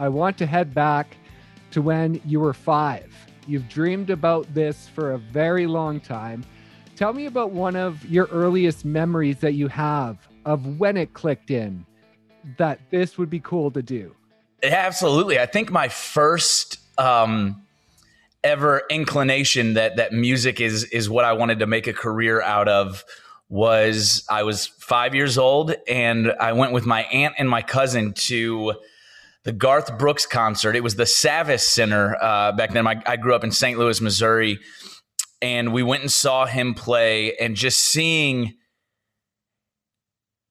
I want to head back to when you were five. You've dreamed about this for a very long time. Tell me about one of your earliest memories that you have of when it clicked in that this would be cool to do. Absolutely. I think my first um, ever inclination that that music is is what I wanted to make a career out of was I was five years old and I went with my aunt and my cousin to the Garth Brooks concert. It was the Savvis Center uh, back then. I, I grew up in St. Louis, Missouri, and we went and saw him play, and just seeing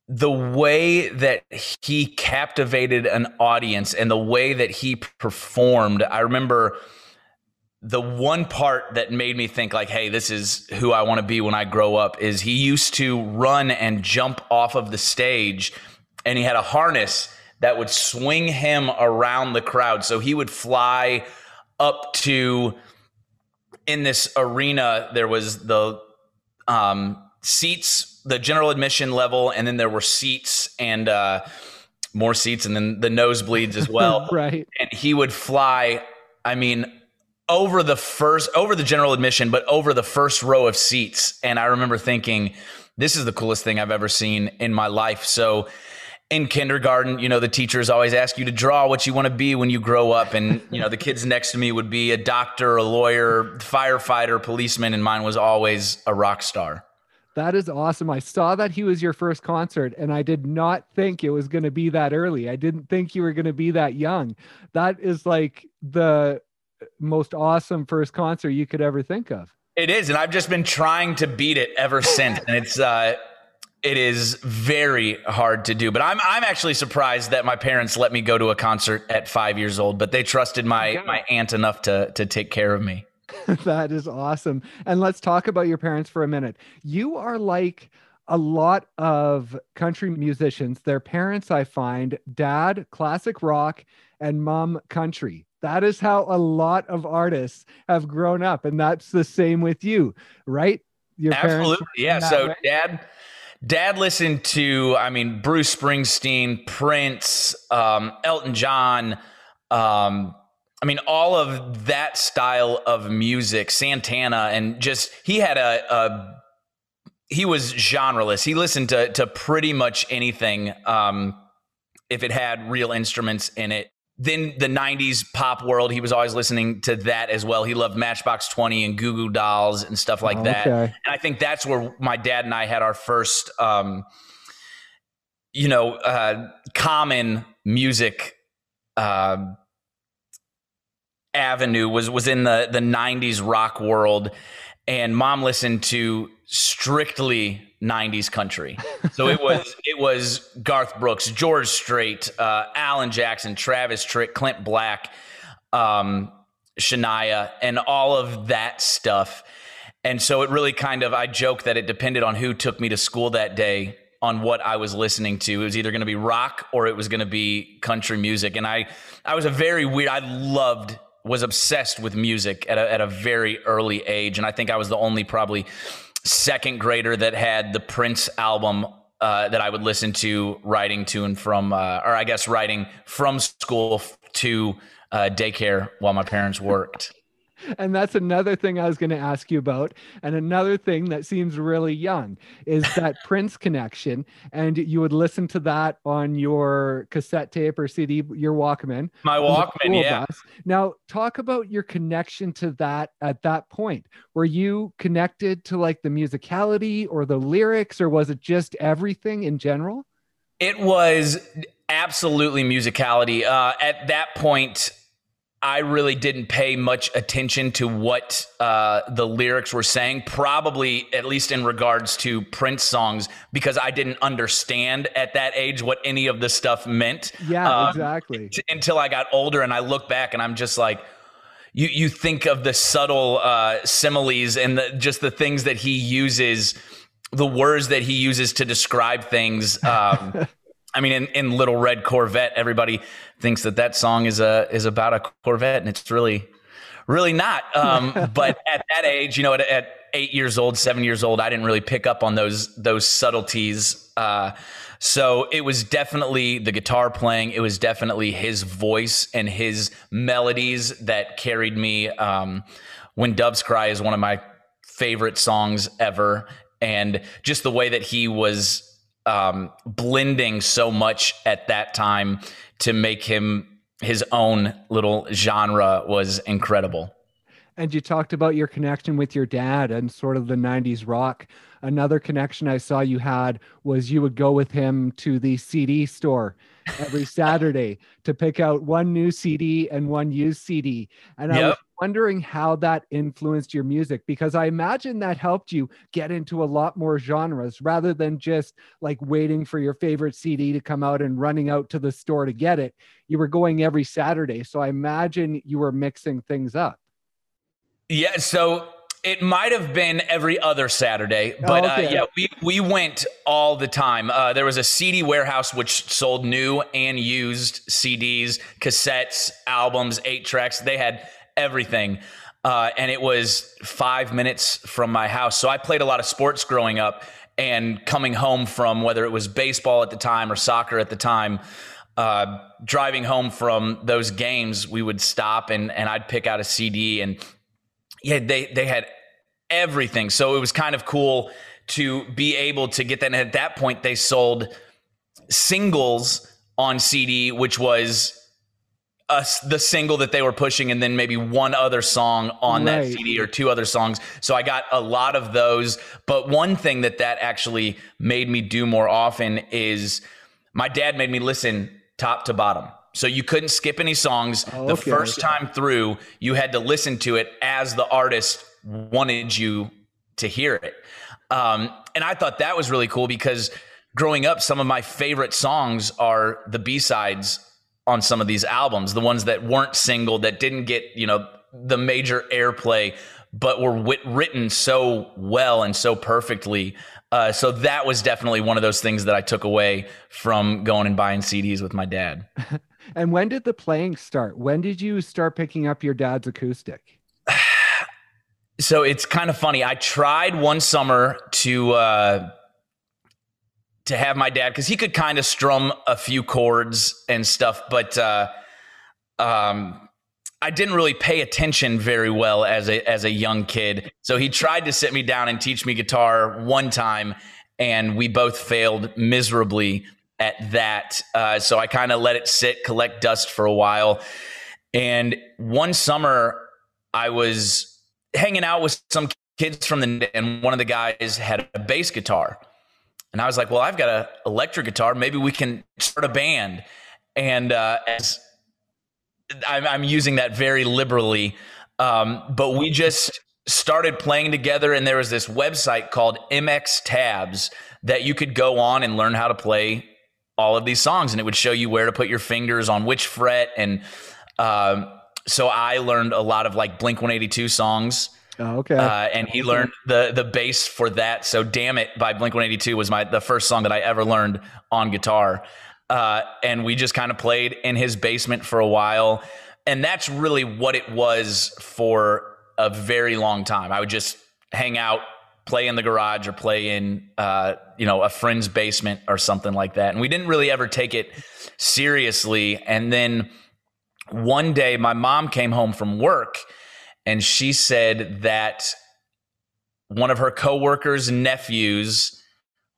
the way that he captivated an audience and the way that he performed. I remember the one part that made me think like hey this is who i want to be when i grow up is he used to run and jump off of the stage and he had a harness that would swing him around the crowd. So he would fly up to in this arena. There was the um, seats, the general admission level, and then there were seats and uh, more seats, and then the nosebleeds as well. right. And he would fly. I mean, over the first, over the general admission, but over the first row of seats. And I remember thinking, this is the coolest thing I've ever seen in my life. So in kindergarten, you know, the teachers always ask you to draw what you want to be when you grow up. And, you know, the kids next to me would be a doctor, a lawyer, firefighter, policeman, and mine was always a rock star. That is awesome. I saw that he was your first concert and I did not think it was going to be that early. I didn't think you were going to be that young. That is like the most awesome first concert you could ever think of. It is, and I've just been trying to beat it ever since. And it's uh it is very hard to do. But I'm I'm actually surprised that my parents let me go to a concert at five years old, but they trusted my my aunt enough to to take care of me. that is awesome. And let's talk about your parents for a minute. You are like a lot of country musicians. Their parents, I find, dad classic rock and mom country. That is how a lot of artists have grown up, and that's the same with you, right? Your Absolutely, yeah. So, dad Dad listened to, I mean, Bruce Springsteen, Prince, um, Elton John. Um, I mean, all of that style of music, Santana, and just he had a, a he was genreless. He listened to to pretty much anything um, if it had real instruments in it then the 90s pop world he was always listening to that as well. He loved matchbox 20 and goo goo dolls and stuff like that. and i think that's where my dad and i had our first um, you know uh, common music uh, avenue was was in the the 90s rock world. And mom listened to strictly 90s country. So it was it was Garth Brooks, George Strait, uh, Alan Jackson, Travis Tritt, Clint Black, um, Shania, and all of that stuff. And so it really kind of I joke that it depended on who took me to school that day on what I was listening to. It was either going to be rock or it was going to be country music. And I I was a very weird I loved was obsessed with music at a, at a very early age. And I think I was the only probably second grader that had the Prince album uh, that I would listen to riding to and from, uh, or I guess riding from school to uh, daycare while my parents worked and that's another thing I was going to ask you about. And another thing that seems really young is that Prince connection. And you would listen to that on your cassette tape or CD, your Walkman. My Walkman, yeah. Bus. Now, talk about your connection to that at that point. Were you connected to like the musicality or the lyrics, or was it just everything in general? It was absolutely musicality. Uh, at that point, I really didn't pay much attention to what uh, the lyrics were saying, probably at least in regards to Prince songs, because I didn't understand at that age what any of the stuff meant. Yeah, um, exactly. T- until I got older and I look back and I'm just like, you you think of the subtle uh, similes and the, just the things that he uses, the words that he uses to describe things. Um, I mean, in, in Little Red Corvette, everybody thinks that that song is a is about a Corvette, and it's really, really not. Um, but at that age, you know, at, at, eight years old, seven years old, I didn't really pick up on those those subtleties. Uh, So it was definitely the guitar playing. It was definitely his voice and his melodies that carried me. Um, when Doves Cry is one of my favorite songs ever. And just the way that he was um, blending so much at that time to make him his own little genre was incredible. And you talked about your connection with your dad and sort of the 90s rock. Another connection I saw you had was you would go with him to the CD store every Saturday to pick out one new CD and one used CD. And yep. I was wondering how that influenced your music because I imagine that helped you get into a lot more genres rather than just like waiting for your favorite CD to come out and running out to the store to get it. You were going every Saturday. So I imagine you were mixing things up. Yeah. So it might have been every other Saturday, oh, but oh, okay. uh, yeah, we, we went all the time. Uh, there was a CD warehouse which sold new and used CDs, cassettes, albums, eight tracks. They had everything. Uh, and it was five minutes from my house. So I played a lot of sports growing up and coming home from whether it was baseball at the time or soccer at the time. Uh, driving home from those games, we would stop and, and I'd pick out a CD and yeah, they they had everything. So it was kind of cool to be able to get that. And at that point, they sold singles on CD, which was a, the single that they were pushing, and then maybe one other song on right. that CD or two other songs. So I got a lot of those. But one thing that that actually made me do more often is my dad made me listen top to bottom. So you couldn't skip any songs. Oh, the first okay. time through, you had to listen to it as the artist wanted you to hear it. Um, and I thought that was really cool because growing up, some of my favorite songs are the B sides on some of these albums, the ones that weren't single, that didn't get, you know, the major airplay, but were wit- written so well and so perfectly. Uh, so that was definitely one of those things that I took away from going and buying CDs with my dad. And when did the playing start? When did you start picking up your dad's acoustic? so it's kind of funny. I tried one summer to uh, to have my dad because he could kind of strum a few chords and stuff, but uh, um, I didn't really pay attention very well as a as a young kid. So he tried to sit me down and teach me guitar one time, and we both failed miserably at that. Uh, so I kind of let it sit, collect dust for a while. And one summer, I was hanging out with some kids from the, and one of the guys had a bass guitar. And I was like, well, I've got an electric guitar. Maybe we can start a band. And uh, as I'm, I'm, using that very liberally, um, but we just started playing together. And there was this website called MX Tabs that you could go on and learn how to play all of these songs and it would show you where to put your fingers on which fret and um, so i learned a lot of like blink 182 songs oh, okay. Uh, and he learned the the bass for that. So damn it by blink 182 was my the first song that i ever learned on guitar. Uh, and we just kind of played in his basement for a while. And that's really what it was for a very long time. I would just hang out play in the garage or play in uh, you know a friend's basement or something like that. And we didn't really ever take it seriously. And then one day my mom came home from work and she said that one of her coworkers nephews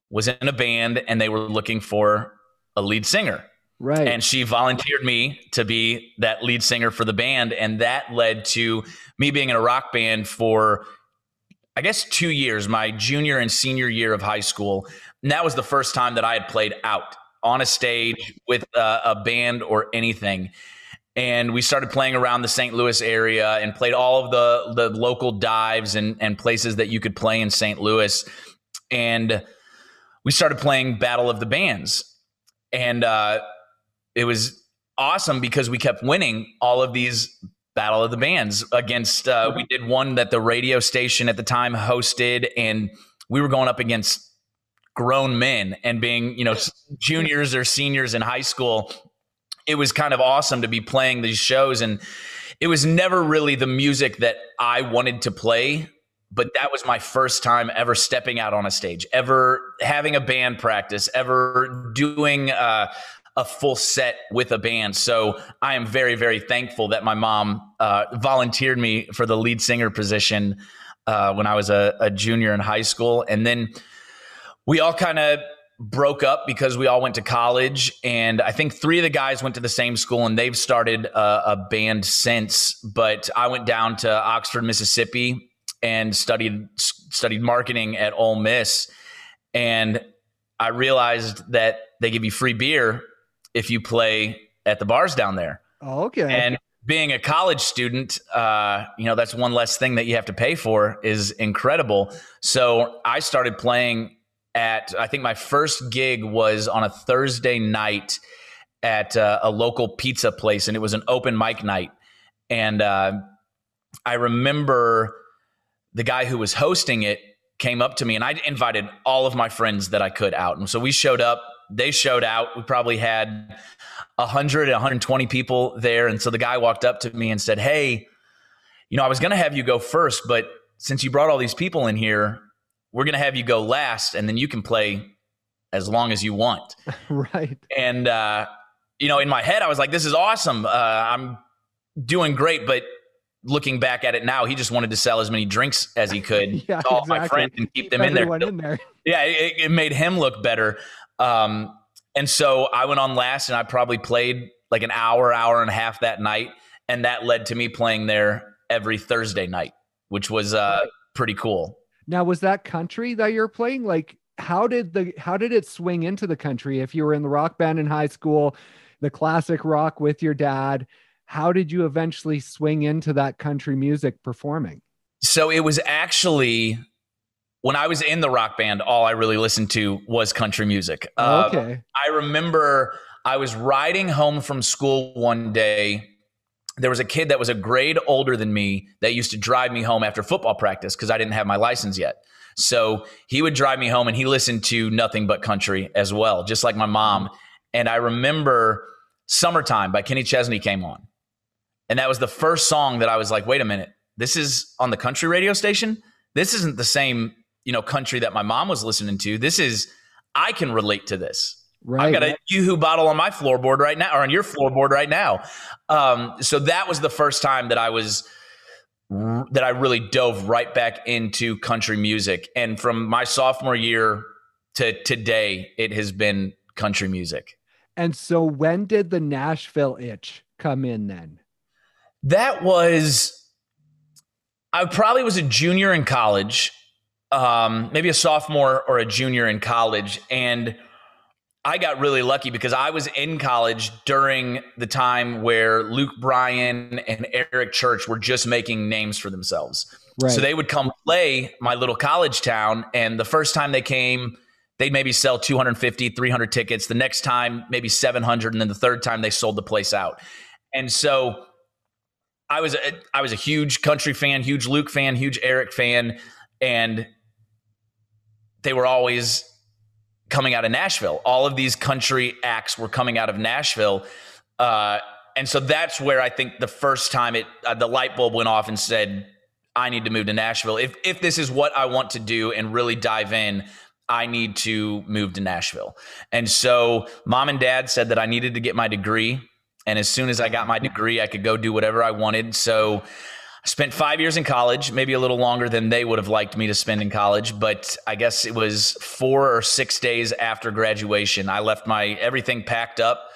was in a band and they were looking for a lead singer Right. And she volunteered me to be that lead singer for the band. And that led to me being in a rock band for I guess two years, my junior and senior year of high school. And that was the first time that I had played out on a stage with a, a band or anything. And we started playing around the St. Louis area and played all of the, the local dives and, and places that you could play in St. Louis. And we started playing Battle of the Bands. And uh, it was awesome because we kept winning all of these battle of the bands against uh, we did one that the radio station at the time hosted and we were going up against grown men and being you know juniors or seniors in high school it was kind of awesome to be playing these shows and it was never really the music that i wanted to play but that was my first time ever stepping out on a stage, ever having a band practice, ever doing uh, a full set with a band. So I am very, very thankful that my mom uh, volunteered me for the lead singer position uh, when I was a, a junior in high school. And then we all kind of broke up because we all went to college and i think three of the guys went to the same school and they've started a, a, band since but i went down to oxford mississippi and studied studied marketing at Ole Miss, and I realized that they give you free beer if you play at the bars down there. Oh, okay. And being a college student, uh, you know, that's one less thing that you have to pay for is incredible. So I started playing at, I think my first gig was on a Thursday night at uh, a local pizza place, and it was an open mic night. And uh, I remember the guy who was hosting it came up to me and I invited all of my friends that I could out. And so we showed up, they showed out. We probably had 100, 120 people there. And so the guy walked up to me and said, Hey, you know, I was going to have you go first, but since you brought all these people in here, we're going to have you go last and then you can play as long as you want. right. And, uh, you know, in my head, I was like, this is awesome. Uh, I'm doing great, but looking back at it now, he just wanted to sell as many drinks as he could yeah, to all exactly. my friends and keep, them in there. in there. Yeah, it, it, made him look better. Um, and so I went on last, and I probably played like an hour, hour and a half that night, and that led to me playing there every Thursday night, which was uh, pretty cool. Now, was that country that you're playing? Like, how did the how did it swing into the country? If you were in the rock band in high school, the classic rock with your dad how did you eventually swing into that country music performing? So it was actually when I was in the rock band, all I really listened to was country music. Oh, okay. Uh, I remember I was riding home from school one day. There was a kid that was a grade older than me that used to drive me home after football practice because I didn't have my license yet. So he would drive me home and he listened to nothing but country as well, just like my mom. And I remember Summertime by Kenny Chesney came on. And that was the first song that I was like, wait a minute, this is on the country radio station. This isn't the same, you know, country that my mom was listening to. This is, I can relate to this. Right. I got a Yoo-Hoo bottle on my floorboard right now, or on your floorboard right now. Um, so that was the first time that I was that I really dove right back into country music. And from my sophomore year to today, it has been country music. And so when did the Nashville itch come in then? That was, I probably was a junior in college, um, maybe a sophomore or a junior in college. And I got really lucky because I was in college during the time where Luke Bryan and Eric Church were just making names for themselves. Right. So they would come play my little college town. And the first time they came, they'd maybe sell 250, 300 tickets. The next time, maybe 700. And then the third time, they sold the place out. And so I was a, I was a huge country fan, huge Luke fan, huge Eric fan, and they were always coming out of Nashville. All of these country acts were coming out of Nashville, uh, and so that's where I think the first time it uh, the light bulb went off and said, "I need to move to Nashville. If if this is what I want to do and really dive in." I need to move to Nashville. And so mom and dad said that I needed to get my degree and as soon as I got my degree, I could go do whatever I wanted. So I spent five years in college, maybe a little longer than they would have liked me to spend in college. But I guess it was four or six days after graduation. I left my everything packed up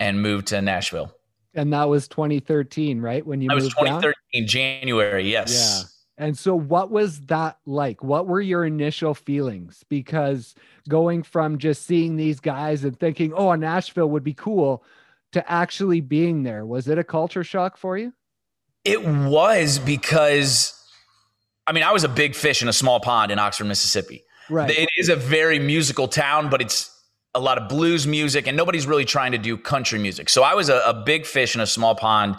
and moved to Nashville. And that was 2013, right? When you I was 2013 down? January, yes. Yeah. And so what was that like? What were your initial feelings? Because going from just seeing these guys and thinking, oh, Nashville would be cool to actually being there. Was it a culture shock for you? It was because, I mean, I was a big fish in a small pond in Oxford, Mississippi. Right. It is a very musical town, but it's a lot of blues music, and nobody's really trying to do country music. So I was a, a big fish in a small pond.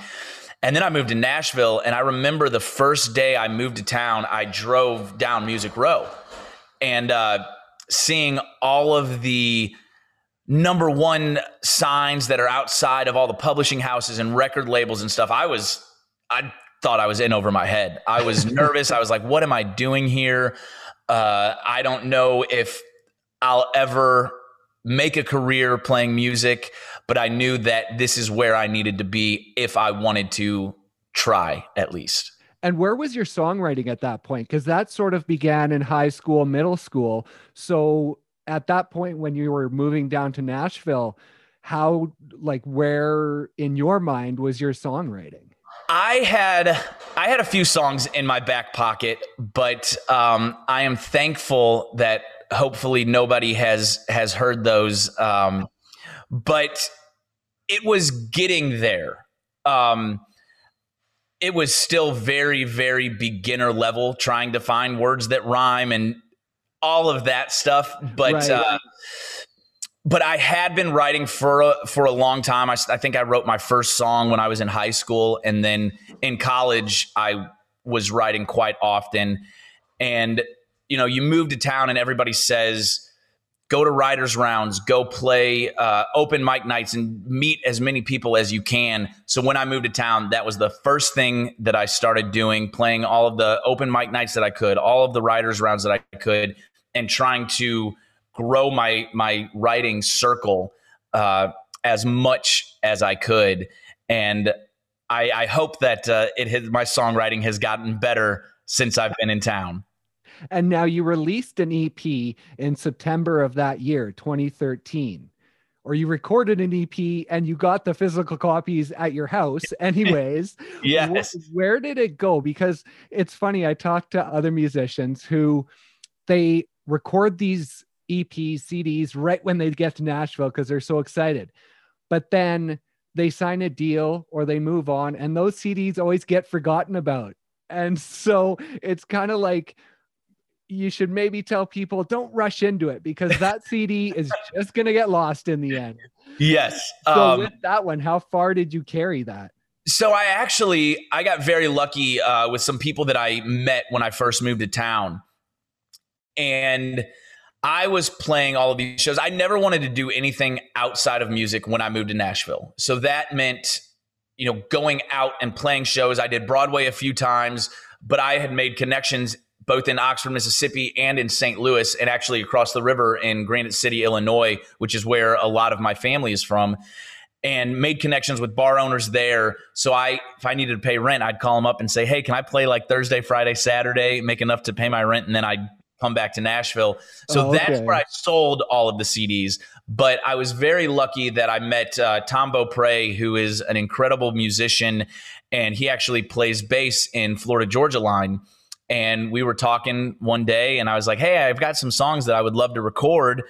And then I moved to Nashville, and I remember the first day I moved to town, I drove down Music Row and uh, seeing all of the number one signs that are outside of all the publishing houses and record labels and stuff. I was, I thought I was in over my head. I was nervous. I was like, what am I doing here? Uh, I don't know if I'll ever make a career playing music, but I knew that this is where I needed to be if I wanted to try at least. And where was your songwriting at that point? Because that sort of began in high school, middle school. So at that point, when you were moving down to Nashville, how, like, where in your mind was your songwriting? I had I had a few songs in my back pocket, but um, I am thankful that hopefully nobody has has heard those. Um, but it was getting there. Um, it was still very very beginner level, trying to find words that rhyme and all of that stuff. But right. uh, but I had been writing for a, for a long time. I, I think I wrote my first song when I was in high school, and then in college I was writing quite often. And you know, you move to town, and everybody says, "Go to writers' rounds, go play uh, open mic nights, and meet as many people as you can." So when I moved to town, that was the first thing that I started doing, playing all of the open mic nights that I could, all of the writers' rounds that I could, and trying to grow my my writing circle uh, as much as I could, and I, I hope that uh, it has, my songwriting has gotten better since I've been in town. And now you released an EP in September of that year, 2013 or you recorded an EP and you got the physical copies at your house anyways. yes. Where, where, did it go? Because it's funny, I talked to other musicians who they record these EPs, CDs right when they get to Nashville because they're so excited. But then they sign a deal or they move on, and those CDs always get forgotten about. And so it's kind of like you should maybe tell people don't rush into it because that CD is just going to get lost in the end. Yes. So um, with that one, how far did you carry that? So I actually I got very lucky uh, with some people that I met when I first moved to town, and I was playing all of these shows. I never wanted to do anything outside of music when I moved to Nashville. So that meant, you know, going out and playing shows. I did Broadway a few times, but I had made connections both in Oxford, Mississippi and in St. Louis and actually across the river in Granite City, Illinois, which is where a lot of my family is from. And made connections with bar owners there. So I, if I needed to pay rent, I'd call them up and say, "Hey, can I play like Thursday, Friday, Saturday, make enough to pay my rent?" And then I'd come back to Nashville. So oh, okay. that's where I sold all of the CDs. But I was very lucky that I met uh, Tom Beaupre, who is an incredible musician, and he actually plays bass in Florida Georgia Line. And we were talking one day, and I was like, "Hey, I've got some songs that I would love to record."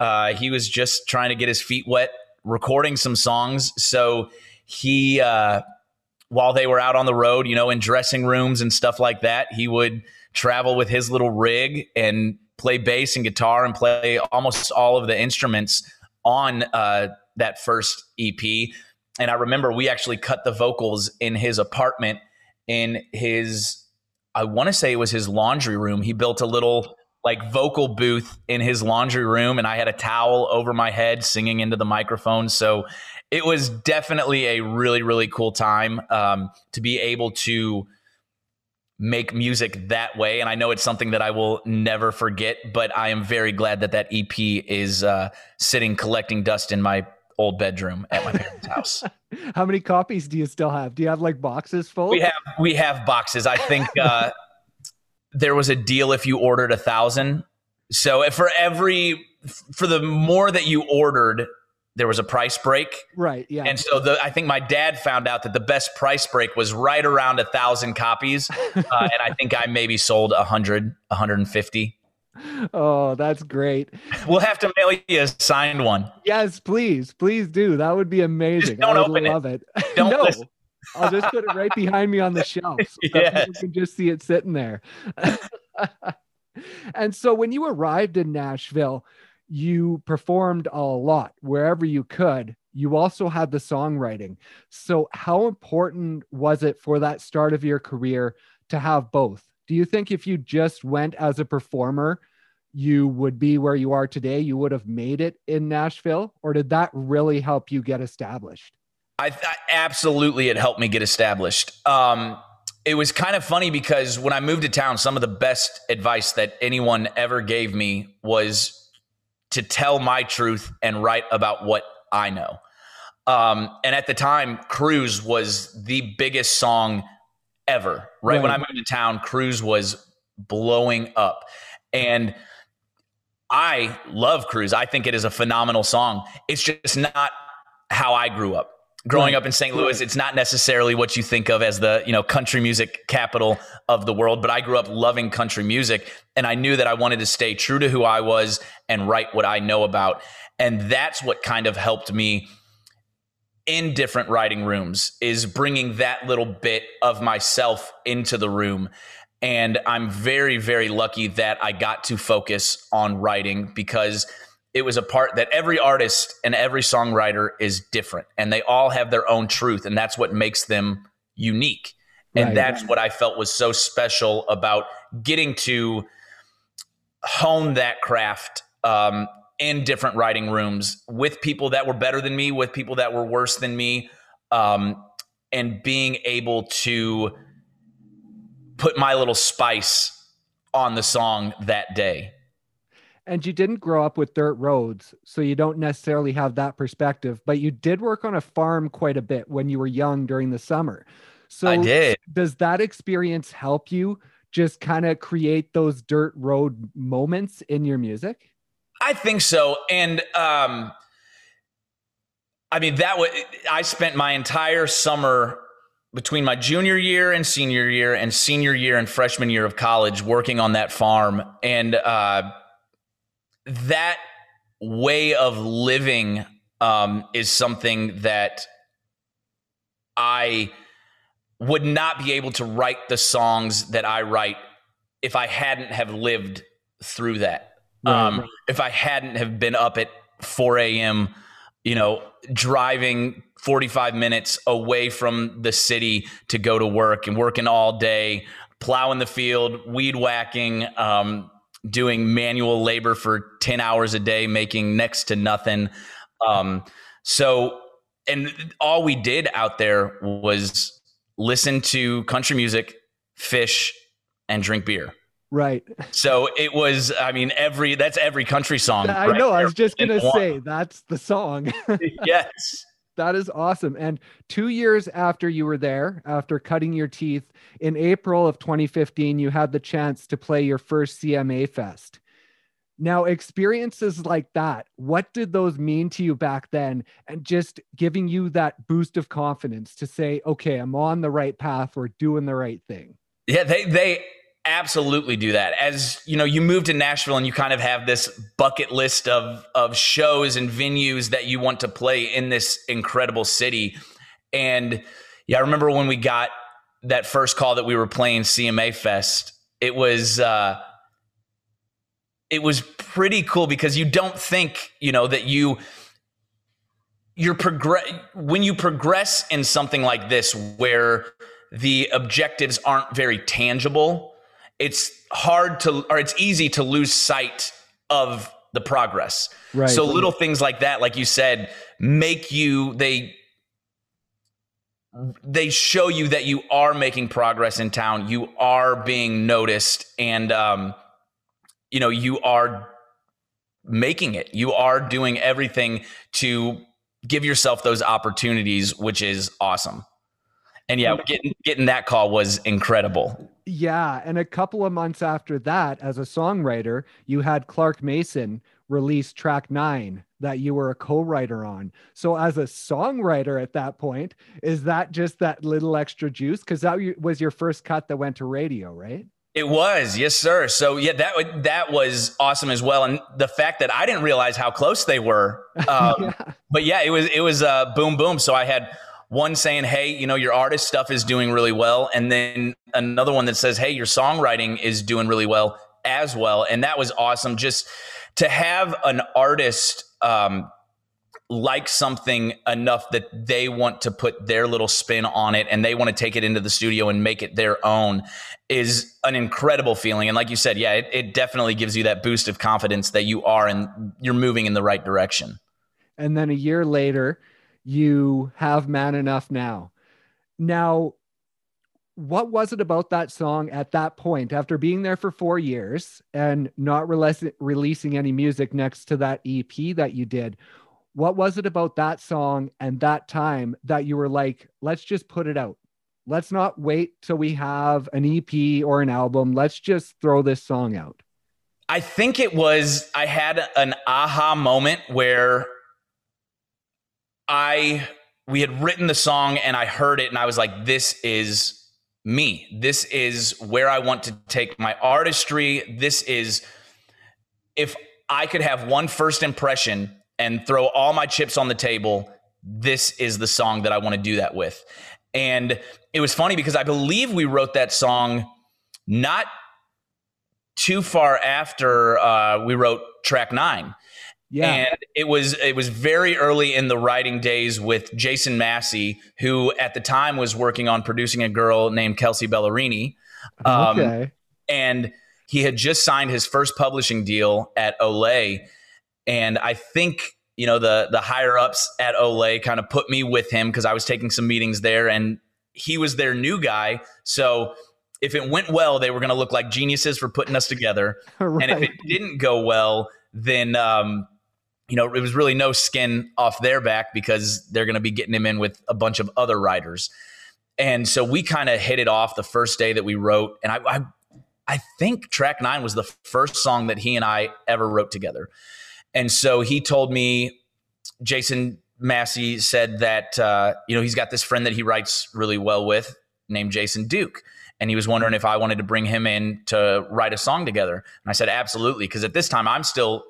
Uh, he was just trying to get his feet wet, recording some songs. So he, uh, while they were out on the road, you know, in dressing rooms and stuff like that, he would travel with his little rig and play bass and guitar and play almost all of the instruments on uh, that first EP. And I remember we actually cut the vocals in his apartment in his, I want to say it was his laundry room. He built a little like vocal booth in his laundry room and I had a towel over my head singing into the microphone. So it was definitely a really, really cool time um, to be able to make music that way. And I know it's something that I will never forget, but I am very glad that that EP is uh, sitting collecting dust in my old bedroom at my parents' house. How many copies do you still have? Do you have like boxes full? We have we have boxes. I think uh, there was a deal if you ordered a thousand. So for every for the more that you ordered, there was a price break. Right. Yeah. And so the, I think my dad found out that the best price break was right around a thousand copies. uh, and I think I maybe sold a hundred, 150. Oh, that's great. We'll have to mail you a signed one. Yes, please. Please do. That would be amazing. Just don't I would open love it. it. Don't no. Listen. I'll just put it right behind me on the shelf so yes. you can just see it sitting there. and so when you arrived in Nashville, you performed a lot wherever you could. You also had the songwriting. So, how important was it for that start of your career to have both? Do you think if you just went as a performer, you would be where you are today? You would have made it in Nashville? Or did that really help you get established? I, I absolutely it helped me get established. Um, it was kind of funny because when I moved to town, some of the best advice that anyone ever gave me was to tell my truth and write about what I know. Um, and at the time, Cruise was the biggest song ever. Right, right when I moved to town, Cruise was blowing up. And I love Cruise. I think it is a phenomenal song. It's just not how I grew up growing up in St. Louis, it's not necessarily what you think of as the, you know, country music capital of the world, but I grew up loving country music and I knew that I wanted to stay true to who I was and write what I know about. And that's what kind of helped me in different writing rooms is bringing that little bit of myself into the room. And I'm very, very lucky that I got to focus on writing because it was a part that every artist and every songwriter is different and they all have their own truth and that's what makes them unique and right, that's right. what i felt was so special about getting to hone that craft um, in different writing rooms with people that were better than me with people that were worse than me um, and being able to put my little spice on the song that day and you didn't grow up with dirt roads, so you don't necessarily have that perspective, but you did work on a farm quite a bit when you were young during the summer. So I did. Does that experience help you just kind of create those dirt road moments in your music? I think so. And um I mean that was I spent my entire summer between my junior year and senior year and senior year and freshman year of college working on that farm and uh that way of living um, is something that I would not be able to write the songs that I write if I hadn't have lived through that. Right, um, right. If I hadn't have been up at 4 a.m., you know, driving 45 minutes away from the city to go to work and working all day, plowing the field, weed whacking, um, doing manual labor for 10 hours a day, making next to nothing. Um, so, and all we did out there was listen to country music, fish, and drink beer. Right. So it was, I mean, every, that's every country song. I right know. I was just going to say that's the song. yes. That is awesome. And two years after you were there, after cutting your teeth in April of 2015, you had the chance to play your first CMA Fest. Now, experiences like that, what did those mean to you back then? And just giving you that boost of confidence to say, okay, I'm on the right path, we're doing the right thing. Yeah, they, they, absolutely do that. As you know you move to nashville and you kind of have this bucket list of of shows and venues that you want to play in this incredible city. And yeah i remember when we got that first call that we were playing cma fest it was uh it was pretty cool because you don't think you know that you you're progress when you progress in something like this where the objectives aren't very tangible it's hard to or it's easy to lose sight of the progress. Right. So little things like that, like you said, make you they they show you that you are making progress in town. You are being noticed, and um, you know you are making it. You are doing everything to give yourself those opportunities, which is awesome. And yeah, getting getting that call was incredible. Yeah, and a couple of months after that, as a songwriter, you had Clark Mason release track nine that you were a co-writer on. So as a songwriter at that point, is that just that little extra juice? Because that was your first cut that went to radio, right? It was, yes, sir. So yeah, that that was awesome as well, and the fact that I didn't realize how close they were. Um, yeah. But yeah, it was it was uh, boom boom. So I had one saying, hey, you know, your artist stuff is doing really well. And then another one that says, hey, your songwriting is doing really well as well. And that was awesome. Just to have an artist um, like something enough that they want to put their little spin on it and they want to take it into the studio and make it their own is an incredible feeling. And like you said, yeah, it, it definitely gives you that boost of confidence that you are and you're moving in the right direction. And then a year later, you have man enough now. Now, what was it about that song at that point after being there for four years and not releasing releasing any music next to that ep that you did what was it about that song and that time that you were like let's just put it out. Let's not wait till we have an ep or an album. Let's just throw this song out. I think it was i had an aha moment where i we had written the song and i heard it and i was like this is me. This is where I want to take my artistry. This is if I could have one first impression and throw all my chips on the table, this is the song that I want to do that with. And it was funny because I believe we wrote that song not too far after uh, we wrote track nine. Yeah. And it was it was very early in the writing days with Jason Massey, who at the time was working on producing a girl named Kelsea Ballerini. Um, okay. And he had just signed his first publishing deal at Ole. And I think, you know, the the higher ups at Ole kind of put me with him because I was taking some meetings there and he was their new guy. So if it went well, they were going to look like geniuses for putting us together. right. And if it didn't go well, then um, you know, it was really no skin off their back because they're going to be getting him in with a bunch of other writers. And so we kind of hit it off the first day that we wrote. And I, I, I, think track nine was the first song that he and I ever wrote together. And so he told me, Jason Massey said that, uh, you know, he's got this friend that he writes really well with named Jason Duke. And he was wondering if I wanted to bring him in to write a song together. And I said, absolutely. Because at this time, I'm still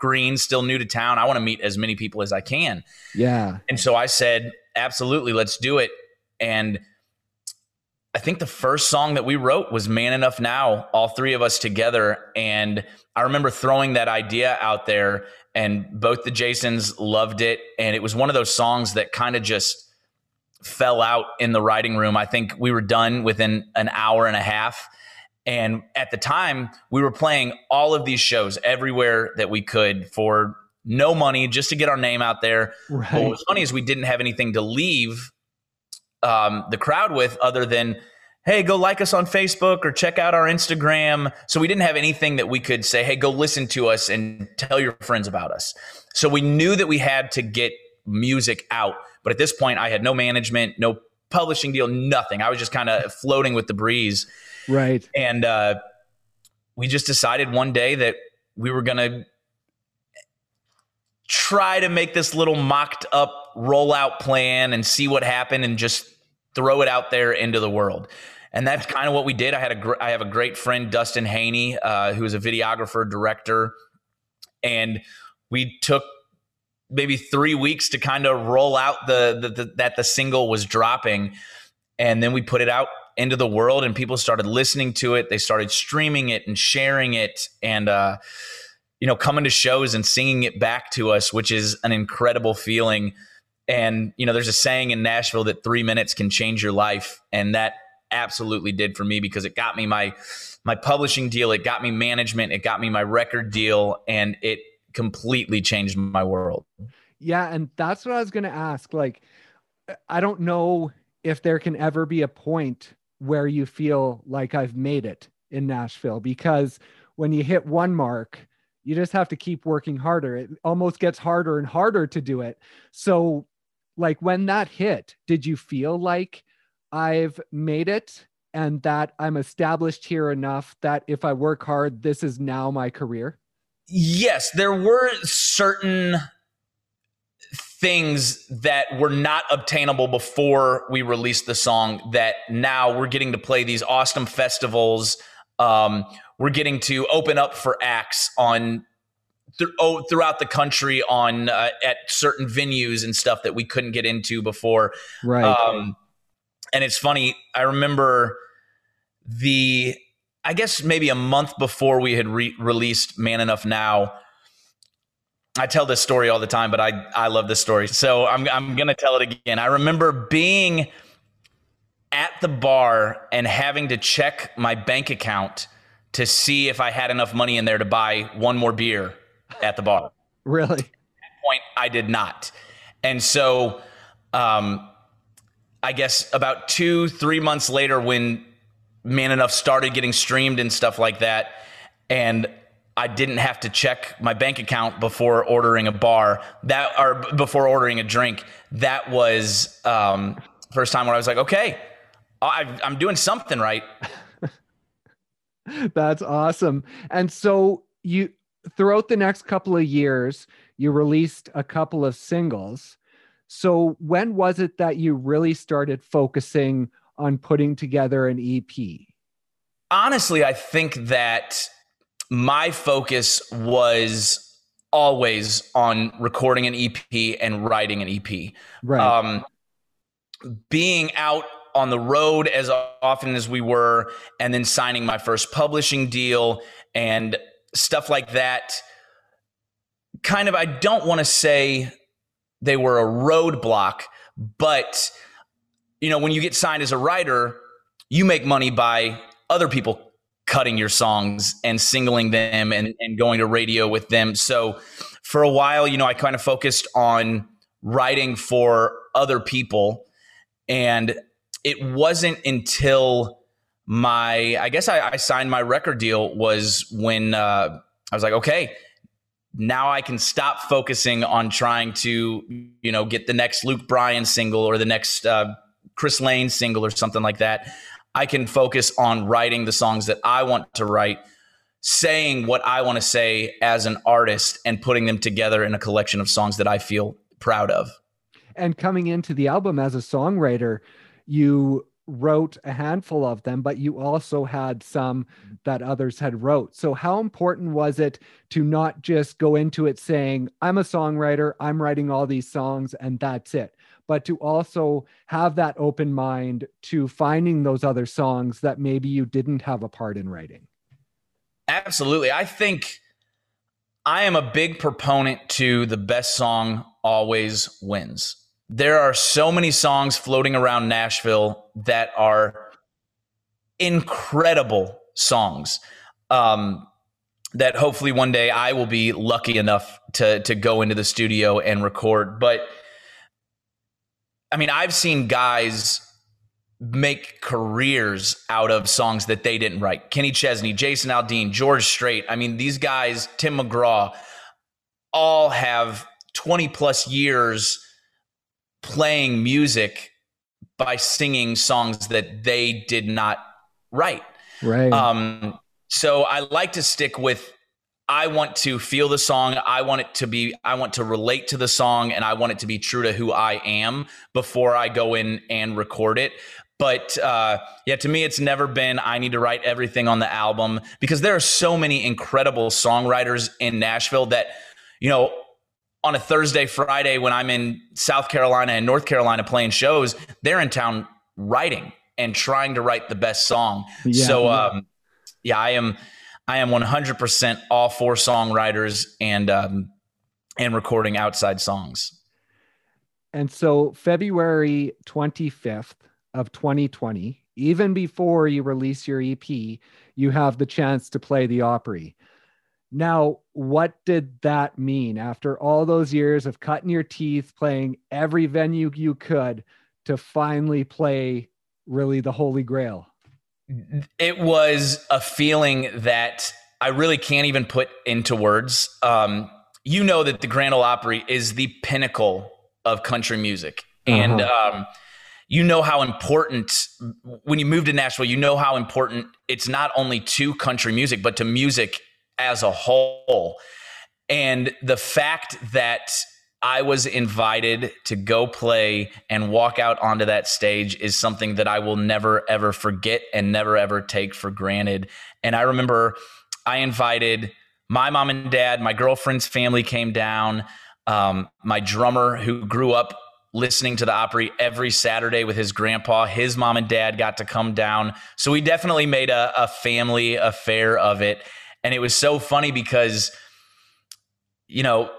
green, still new to town. I want to meet as many people as I can. Yeah. And so I said, absolutely, let's do it. And I think the first song that we wrote was Man Enough Now, all three of us together. And I remember throwing that idea out there, and both the Jasons loved it. And it was one of those songs that kind of just fell out in the writing room. I think we were done within an hour and a half. And at the time, we were playing all of these shows everywhere that we could for no money, just to get our name out there. Right. What was funny is we didn't have anything to leave um, the crowd with other than, hey, go like us on Facebook or check out our Instagram. So we didn't have anything that we could say, hey, go listen to us and tell your friends about us. So we knew that we had to get music out. But at this point, I had no management, no publishing deal, nothing. I was just kind of floating with the breeze. Right. And uh, we just decided one day that we were going to try to make this little mocked up rollout plan and see what happened and just throw it out there into the world. And that's kind of what we did. I had a gr- I have a great friend Dustin Haney, uh, who is a videographer director, and we took maybe three weeks to kind of roll out the, the, the that the single was dropping, and then we put it out into the world and people started listening to it. They started streaming it and sharing it and, uh, you know, coming to shows and singing it back to us, which is an incredible feeling. And, you know, there's a saying in Nashville that three minutes can change your life. And that absolutely did for me because it got me my, my publishing deal. It got me management. It got me my record deal and it completely changed my world. Yeah. And that's what I was going to ask. Like, I don't know if there can ever be a point where you feel like I've made it in Nashville because when you hit one mark, you just have to keep working harder. It almost gets harder and harder to do it. So, like when that hit, did you feel like I've made it and that I'm established here enough that if I work hard, this is now my career? Yes, there were certain things that were not obtainable before we released the song that now we're getting to play these awesome festivals. Um, we're getting to open up for acts on th- oh, throughout the country on uh, at certain venues and stuff that we couldn't get into before. Right. Um, and it's funny i remember the i guess maybe a month before we had re- released man enough now I tell this story all the time, but I, I love this story. So I'm, I'm going to tell it again. I remember being at the bar and having to check my bank account to see if I had enough money in there to buy one more beer at the bar. Really? At that point, I did not. And so um, I guess about two, three months later, when Man Enough started getting streamed and stuff like that, and I didn't have to check my bank account before ordering a bar that or before ordering a drink. That was um, first time where I was like, okay, I, I'm doing something right. That's awesome. And so you throughout the next couple of years, you released a couple of singles. So when was it that you really started focusing on putting together an EP? Honestly, I think that my focus was always on recording an EP and writing an EP. Right. Um, being out on the road as often as we were, and then signing my first publishing deal and stuff like that. Kind of, I don't want to say they were a roadblock, but you know, when you get signed as a writer, you make money by other people cutting your songs and singling them and, and going to radio with them. So for a while, you know, I kind of focused on writing for other people. And it wasn't until my, I guess I, I signed my record deal was when uh, I was like, okay, now I can stop focusing on trying to, you know, get the next Luke Bryan single or the next uh, Chris Lane single or something like that. I can focus on writing the songs that I want to write, saying what I want to say as an artist, and putting them together in a collection of songs that I feel proud of. And coming into the album as a songwriter, you wrote a handful of them but you also had some that others had wrote so how important was it to not just go into it saying i'm a songwriter i'm writing all these songs and that's it but to also have that open mind to finding those other songs that maybe you didn't have a part in writing. Absolutely. I think I am a big proponent to the best song always wins. There are so many songs floating around Nashville that are incredible songs. Um, that hopefully one day I will be lucky enough to to go into the studio and record. But I mean, I've seen guys make careers out of songs that they didn't write. Kenny Chesney, Jason Aldean, George Strait. I mean, these guys, Tim McGraw, all have 20 plus years playing music by singing songs that they did not write. Right. Um, so I like to stick with I want to feel the song. I want it to be, I want to relate to the song and I want it to be true to who I am before I go in and record it. But uh, yeah, to me, it's never been, I need to write everything on the album because there are so many incredible songwriters in Nashville that, you know, on a Thursday, Friday, when I'm in South Carolina and North Carolina playing shows, they're in town writing and trying to write the best song. Yeah, so, um, yeah, I am I am 100% all for songwriters and um, and recording outside songs. And so February 25th of 2020, even before you release your EP, you have the chance to play the Opry. Now, what did that mean after all those years of cutting your teeth, playing every venue you could to finally play really the Holy Grail? It was a feeling that I really can't even put into words. Um, you know that the Grand Ole Opry is the pinnacle of country music, and uh-huh. um, you know how important when you move to Nashville. You know how important it's not only to country music but to music as a whole. And the fact that I was invited to go play and walk out onto that stage is something that I will never ever forget and never ever take for granted. And I remember I invited my mom and dad, my girlfriend's family came down, um, my drummer who grew up listening to the Opry every Saturday with his grandpa, his mom and dad got to come down. So we definitely made a, a family affair of it. And it was so funny because, you know,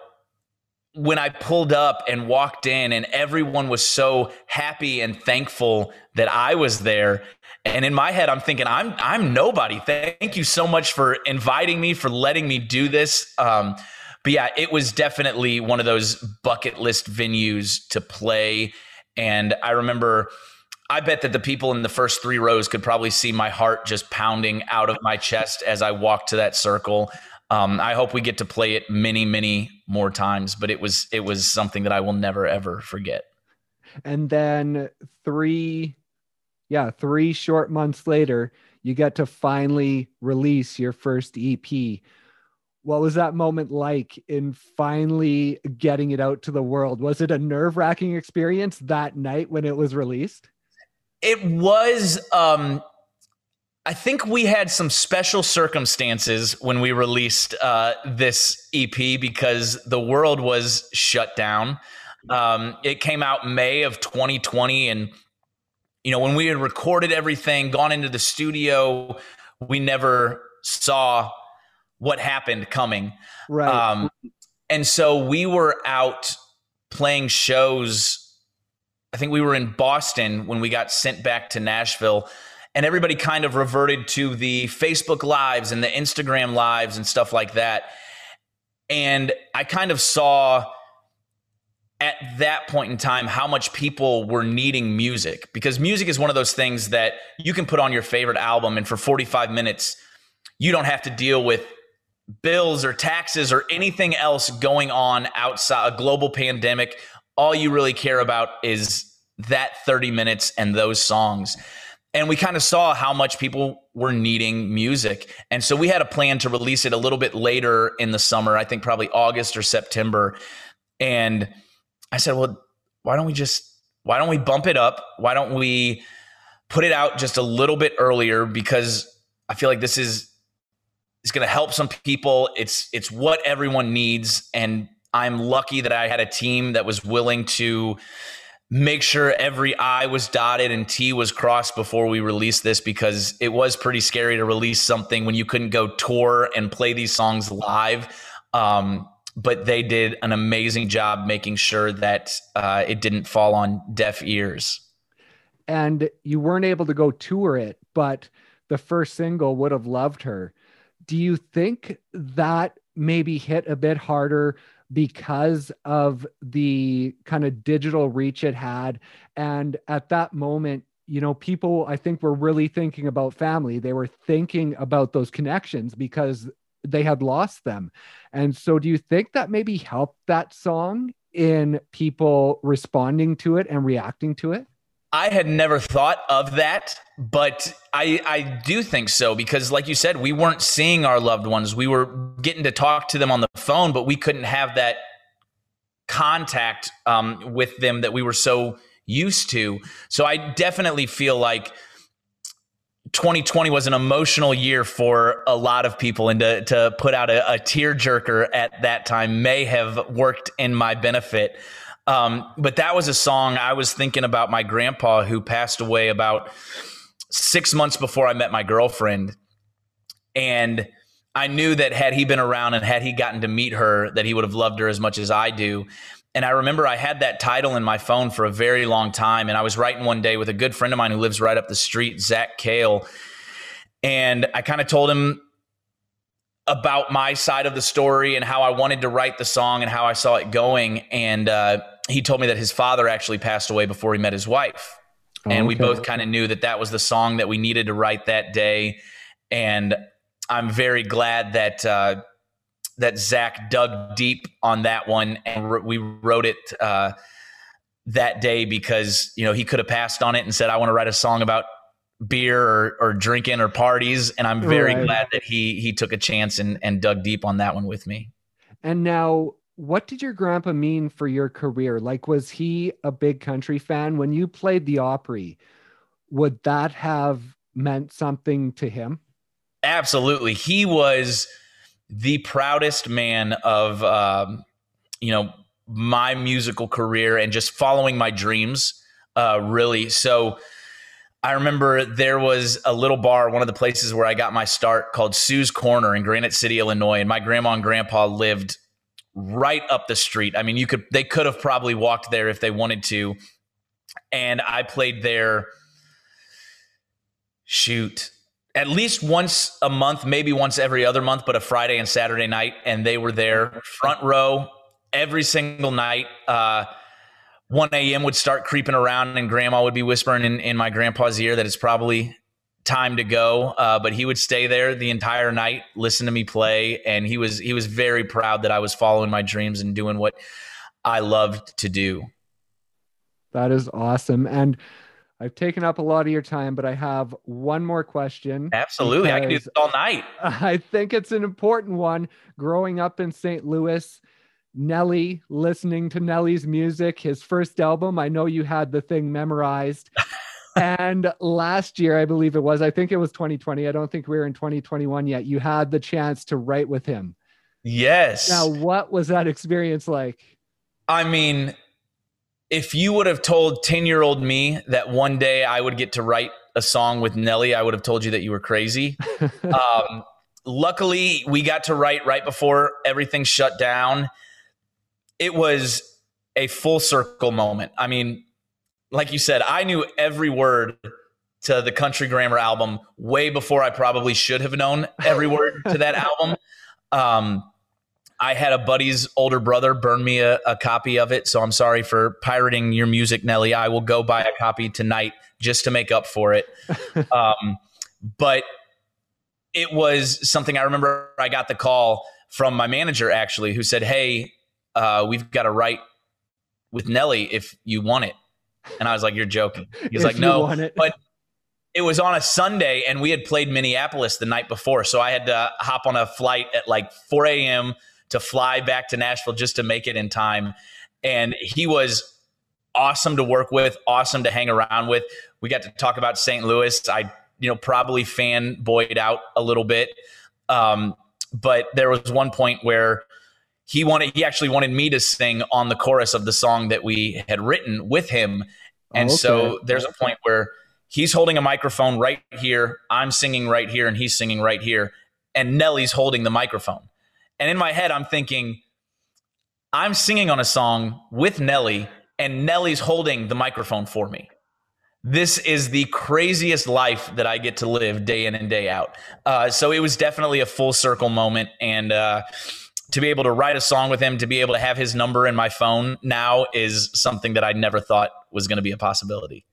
when I pulled up and walked in, and everyone was so happy and thankful that I was there. And in my head, I'm thinking, I'm I'm nobody. Thank you so much for inviting me, for letting me do this. Um, but yeah, it was definitely one of those bucket list venues to play. And I remember I bet that the people in the first three rows could probably see my heart just pounding out of my chest as I walked to that circle. Um, I hope we get to play it many, many more times, but it was it was something that I will never ever forget. And then three, yeah, three short months later, you get to finally release your first EP. What was that moment like in finally getting it out to the world? Was it a nerve wracking experience that night when it was released? It was. Um, I think we had some special circumstances when we released uh, this EP because the world was shut down. Um, it came out May of 2020, and you know when we had recorded everything, gone into the studio, we never saw what happened coming. Right. Um, and so we were out playing shows. I think we were in Boston when we got sent back to Nashville and everybody kind of reverted to the Facebook lives and the Instagram lives and stuff like that. And I kind of saw at that point in time how much people were needing music. Because music is one of those things that you can put on your favorite album and for 45 minutes you don't have to deal with bills or taxes or anything else going on outside a global pandemic. All you really care about is that 30 minutes and those songs and we kind of saw how much people were needing music. And so we had a plan to release it a little bit later in the summer i think probably august or september. And i said well why don't we just why don't we bump it up? Why don't we put it out just a little bit earlier? Because i feel like this is is going to help some people. It's it's what everyone needs. And i'm lucky that i had a team that was willing to make sure every I was dotted and T was crossed before we released this because it was pretty scary to release something when you couldn't go tour and play these songs live. Um, but they did an amazing job making sure that uh, it didn't fall on deaf ears. And you weren't able to go tour it, but the first single would have loved her. Do you think that maybe hit a bit harder because of the kind of digital reach it had. And at that moment, you know, people I think were really thinking about family. They were thinking about those connections because they had lost them. And so, do you think that maybe helped that song in people responding to it and reacting to it? I had never thought of that, but I I do think so because like you said, we weren't seeing our loved ones. We were getting to talk to them on the phone, but we couldn't have that contact um, with them that we were so used to. So I definitely feel like 2020 was an emotional year for a lot of people, and to, to put out a, a tearjerker at that time may have worked in my benefit. Um, but that was a song I was thinking about my grandpa who passed away about six months before I met my girlfriend. And I knew that had he been around and had he gotten to meet her, that he would have loved her as much as I do. And I remember I had that title in my phone for a very long time. And I was writing one day with a good friend of mine who lives right up the street, Zach Kale. And I kind of told him about my side of the story and how I wanted to write the song and how I saw it going. And uh, he told me that his father actually passed away before he met his wife. Oh, and we both kind of knew that that was the song that we needed to write that day. And I'm very glad that uh, that Zach dug deep on that one and we wrote it uh, that day because you know he could have passed on it and said I want to write a song about beer or, or drinking or parties. And I'm very right. glad that he he took a chance and, and dug deep on that one with me. And now what did your grandpa mean for your career? Like, was he a big country fan? When you played the Opry, would that have meant something to him? Absolutely. He was the proudest man of, um, you know, my musical career and just following my dreams, uh, really. So, I remember there was a little bar, one of the places where I got my start called Sue's Corner in Granite City, Illinois. And my grandma and grandpa lived right up the street. I mean, you could, they could have probably walked there if they wanted to. And I played there, shoot, at least once a month, maybe once every other month, but a Friday and Saturday night. And they were there front row every single night. Uh, 1 a.m. would start creeping around, and grandma would be whispering in, in my grandpa's ear that it's probably time to go. Uh, but he would stay there the entire night, listen to me play, and he was he was very proud that I was following my dreams and doing what I loved to do. That is awesome. And I've taken up a lot of your time, but I have one more question. Absolutely. I can do this all night. I think it's an important one. Growing up in St. Louis, Nelly, listening to Nelly's music, his first album, I know you had the thing memorized. and last year, I believe it was, I think it was 2020. I don't think we are in 2021 yet. You had the chance to write with him. Yes. Now, what was that experience like? I mean, if you would have told 10 year old me that one day I would get to write a song with Nelly, I would have told you that you were crazy. um, luckily, we got to write right before everything shut down. It was a full circle moment. I mean, like you said, I knew every word to the Country Grammar album way before I probably should have known every word to that album. Um, I had a buddy's older brother burn me a, a, copy of it. So I'm sorry for pirating your music, Nelly. I will go buy a copy tonight just to make up for it. um, but it was something I remember I got the call from my manager actually who said, Hey, uh, we've got to write with Nelly if you want it. And I was like, You're joking. He's like, No, but it was on a Sunday and we had played Minneapolis the night before. So I had to hop on a flight at like 4 a.m to fly back to Nashville just to make it in time. And he was awesome to work with, awesome to hang around with. We got to talk about St. Louis. I, you know, probably fanboyed out a little bit. Um, but there was one point where he wanted, he actually wanted me to sing on the chorus of the song that we had written with him. And oh, okay. so there's a point where he's holding a microphone right here. I'm singing right here, and he's singing right here. And Nelly's holding the microphone. And in my head, I'm thinking, I'm singing on a song with Nelly, and Nelly's holding the microphone for me. This is the craziest life that I get to live day in and day out. Uh, so it was definitely a full circle moment. And uh, to be able to write a song with him, to be able to have his number in my phone now is something that I never thought was going to be a possibility.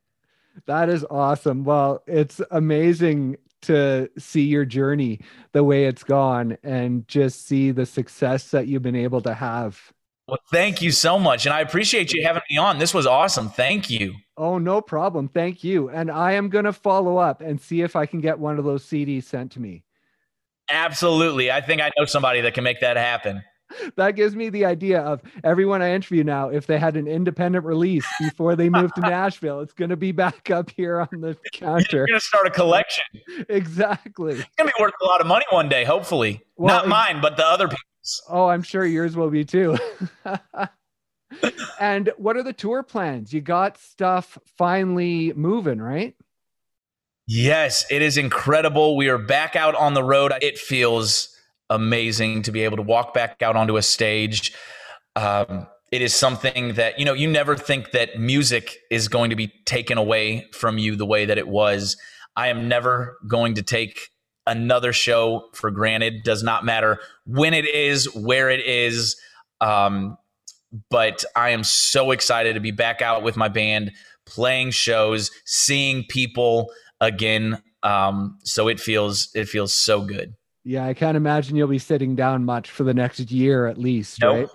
That is awesome. Well, it's amazing to see your journey the way it's gone and just see the success that you've been able to have. Well, thank you so much. And I appreciate you having me on. This was awesome. Thank you. Oh, no problem. Thank you. And I am going to follow up and see if I can get one of those CDs sent to me. Absolutely. I think I know somebody that can make that happen that gives me the idea of everyone I interview now, if they had an independent release before they moved to Nashville, it's going to be back up here on the counter. You're going to start a collection. Exactly. It's going to be worth a lot of money one day, hopefully. Well, Not mine, but the other people's. Oh, I'm sure yours will be too. and what are the tour plans? You got stuff finally moving, right? Yes, it is incredible. We are back out on the road. It feels amazing to be able to walk back out onto a stage. Um, it is something that you know you never think that music is going to be taken away from you the way that it was. I am never going to take another show for granted. Does not matter when it is, where it is. Um, but I am so excited to be back out with my band, playing shows, seeing people again. Um, so it feels it feels so good. Yeah, I can't imagine you'll be sitting down much for the next year at least, nope.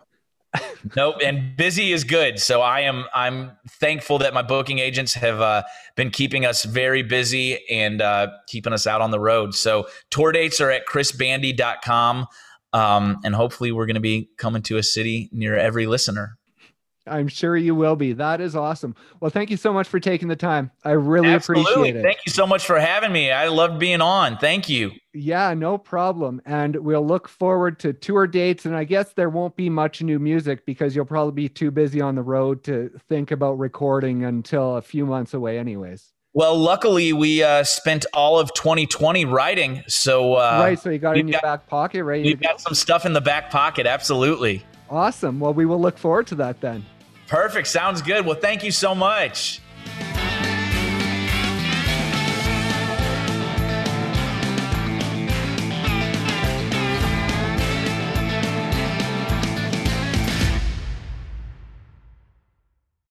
right? nope, and busy is good. So I am I'm thankful that my booking agents have uh, been keeping us very busy and uh, keeping us out on the road. So tour dates are at chrisbandy.com. Um, and hopefully we're going to be coming to a city near every listener. I'm sure you will be. That is awesome. Well, thank you so much for taking the time. I really Absolutely. appreciate it. Thank you so much for having me. I loved being on. Thank you. Yeah, no problem. And we'll look forward to tour dates. And I guess there won't be much new music because you'll probably be too busy on the road to think about recording until a few months away, anyways. Well, luckily we uh, spent all of 2020 writing, so uh, right. So you got in your got, back pocket, right? We've got some stuff in the back pocket. Absolutely. Awesome. Well, we will look forward to that then. Perfect. Sounds good. Well, thank you so much.